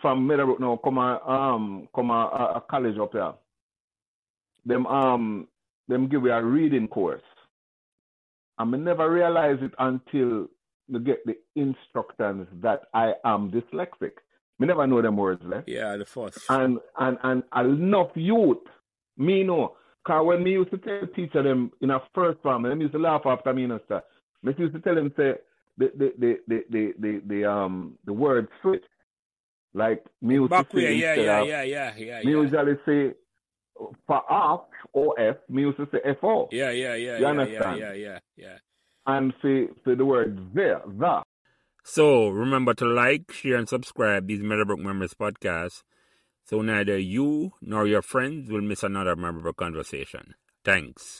from Meadowbrook now come a um come a, a, a college up here. Them um them give you a reading course. And I never realized it until you get the instructions that I am dyslexic. Me never know them words left. Yeah, the first. And and and enough youth, me know. Cause when me used to tell teacher them in a first farm, them used to laugh after me, and stuff. Me used to tell them say the the the the the, the, the um the word switch. Like me used say yeah, yeah, yeah, yeah, yeah, me yeah. usually say for off or F, me used to say F O. Yeah, yeah, yeah, You yeah, understand? yeah, yeah, yeah, yeah. And say say the word there, the. So remember to like, share, and subscribe these Meadowbrook Memories podcasts so neither you nor your friends will miss another memorable conversation. Thanks.